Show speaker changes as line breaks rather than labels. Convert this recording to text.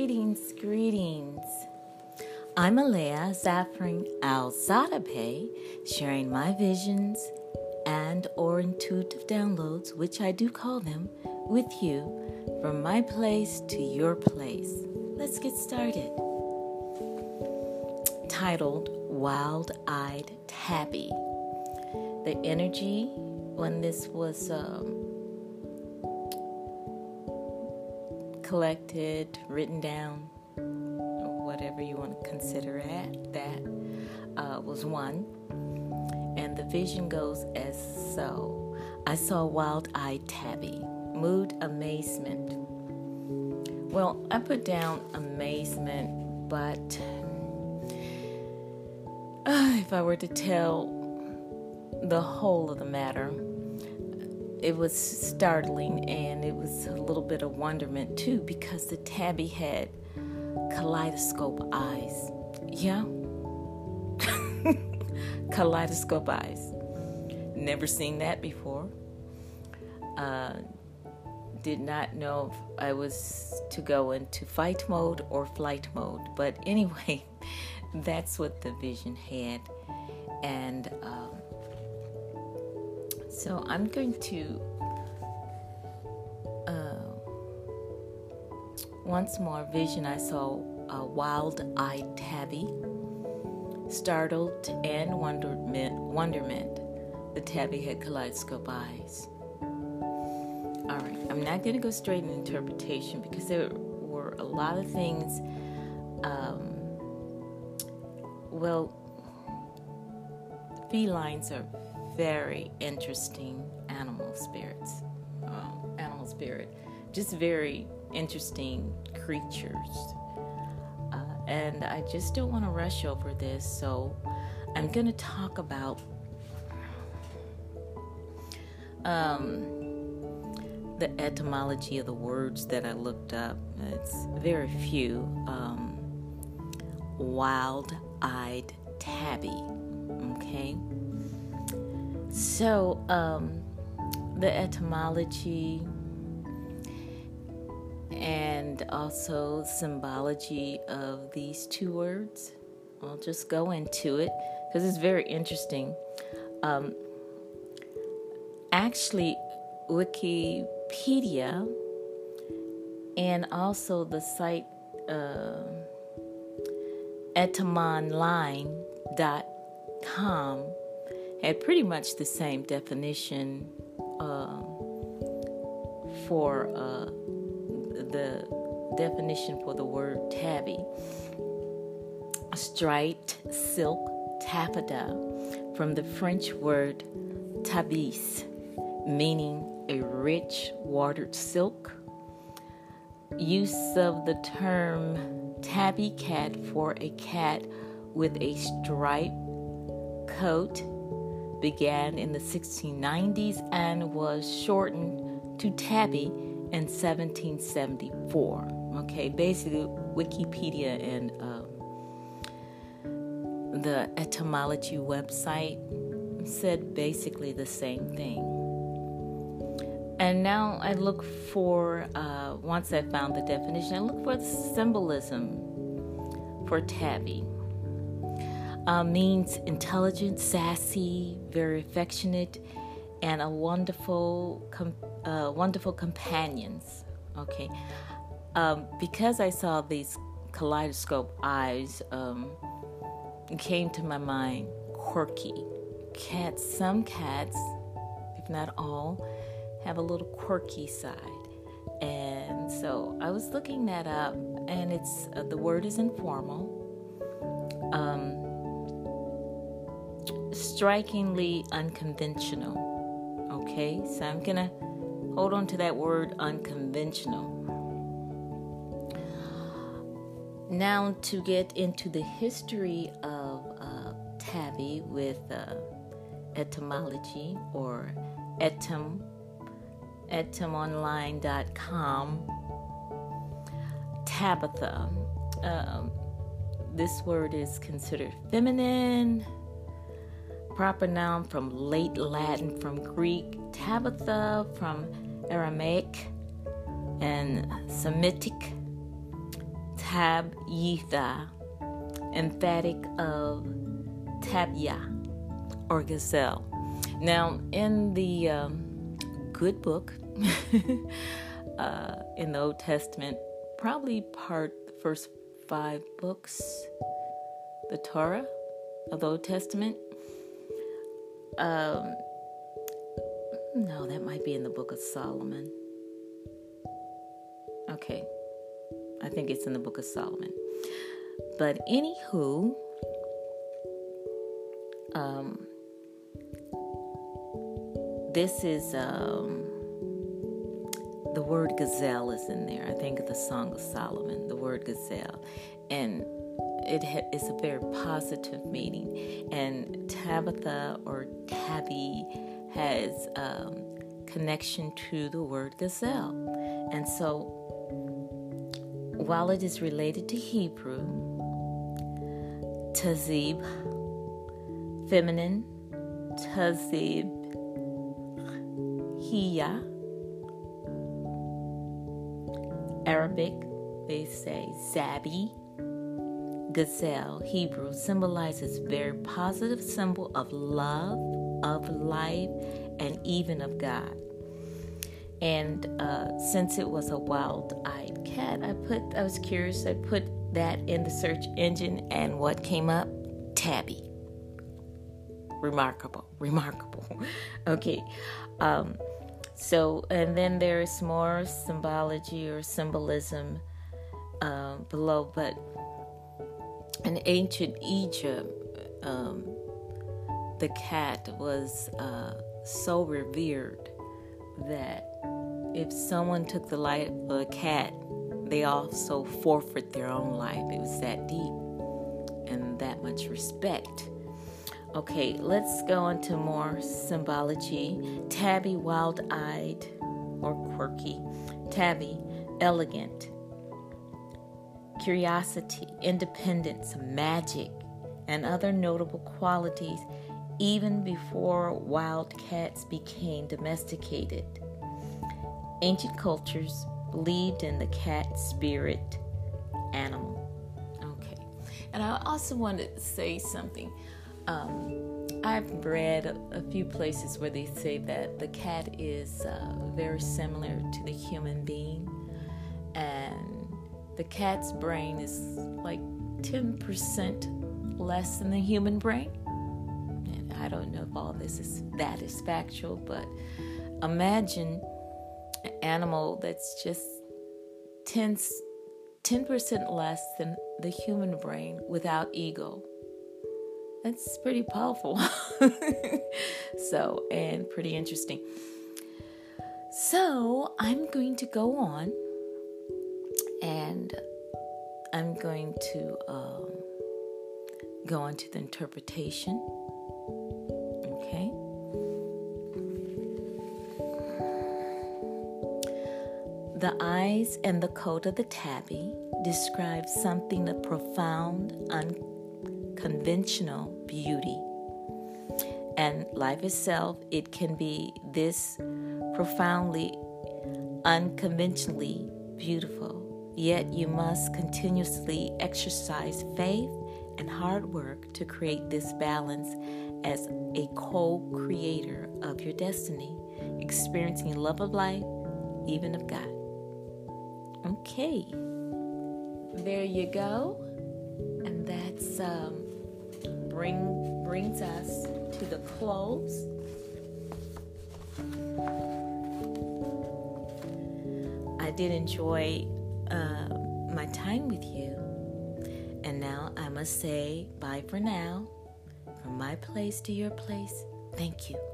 Greetings, greetings. I'm Aaleyah Zaffreen Alzada Bey, sharing my visions and or intuitive downloads, which I do call them, with you from my place to your place. Let's get started. Titled Wild Eyed Tabby. The energy when this was um, collected, written down, whatever you want to consider it, that uh, was one. And the vision goes as so I saw wild eyed Tabby, mood amazement. Well, I put down amazement, but uh, if I were to tell the whole of the matter, it was startling and it was a little bit of wonderment too because the tabby had kaleidoscope eyes. Yeah. kaleidoscope eyes. Never seen that before. Uh, did not know if I was to go into fight mode or flight mode. But anyway, that's what the vision had. And um, so I'm going to uh, once more vision. I saw a wild-eyed tabby, startled and wonderment. Wonderment. The tabby had kaleidoscope eyes. All right, I'm not going to go straight in interpretation because there were a lot of things. Um, well, felines are very interesting animal spirits. Um, animal spirit, just very interesting creatures. Uh, and I just don't want to rush over this, so I'm going to talk about um, the etymology of the words that I looked up. It's very few. Um, wild eyed tabby. Okay. So, um, the etymology and also symbology of these two words. I'll just go into it because it's very interesting. Um, actually, Wikipedia and also the site uh, etymonline.com had pretty much the same definition uh, for uh, the definition for the word tabby striped silk taffeta from the French word tabis, meaning a rich watered silk. Use of the term tabby cat for a cat with a striped coat began in the 1690s and was shortened to tabby in 1774. Okay, basically, Wikipedia and um, the etymology website said basically the same thing. And now I look for, uh, once I found the definition, I look for the symbolism for tabby. Uh, means intelligent, sassy, very affectionate, and a wonderful, com- uh, wonderful companions. Okay, um, because I saw these kaleidoscope eyes, um, it came to my mind quirky cats. Some cats, if not all, have a little quirky side. And so I was looking that up, and it's uh, the word is informal. Um, strikingly unconventional. Okay, so I'm gonna hold on to that word unconventional. Now, to get into the history of uh, Tabby with uh, etymology or etym, etymonline.com, Tabitha. Um, this word is considered feminine, proper noun from late Latin, from Greek, Tabitha from Aramaic and Semitic, Tabytha, emphatic of Tabya or gazelle. Now, in the um, good book, uh, in the Old Testament, probably part the first five books, the Torah of the Old Testament. Um, no, that might be in the book of Solomon. Okay, I think it's in the book of Solomon. But anywho, um, this is um, the word gazelle is in there. I think of the Song of Solomon, the word gazelle, and it ha- is a very positive meaning. And Tabitha or Tabby has um, connection to the word gazelle, and so while it is related to Hebrew, Tazib, feminine, Tazib, Hiya, Arabic, they say Zabi, gazelle, Hebrew, symbolizes very positive symbol of love, of life, and even of God. And uh, since it was a wild-eyed cat, I put I was curious. I put that in the search engine, and what came up? Tabby. Remarkable, remarkable. okay, um, so and then there's more symbology or symbolism uh, below, but in ancient Egypt, um, the cat was uh, so revered that if someone took the life of a cat, they also forfeit their own life. It was that deep and that much respect. Okay, let's go into more symbology. Tabby, wild eyed or quirky. Tabby, elegant. Curiosity, independence, magic, and other notable qualities even before wild cats became domesticated. Ancient cultures believed in the cat spirit animal. Okay. And I also wanted to say something. Um, I've read a, a, few places where they say that the cat is uh, very similar to the human being, and the cat's brain is like 10% less than the human brain. And I don't know if all this is that is factual, but imagine an animal that's just 10, 10% less than the human brain without ego. That's pretty powerful. so, and pretty interesting. So, I'm going to go on and I'm going to um, go into the interpretation. Okay. The eyes and the coat of the tabby describe something of profound, unconventional beauty. And life itself, it can be this profoundly, unconventionally beautiful. Yet you must continuously exercise faith and hard work to create this balance as a co creator of your destiny, experiencing love of life, even of God. Okay, there you go, and that's um, bring brings us to the close. I did enjoy uh, my time with you, and now I must say bye for now. From my place to your place, thank you.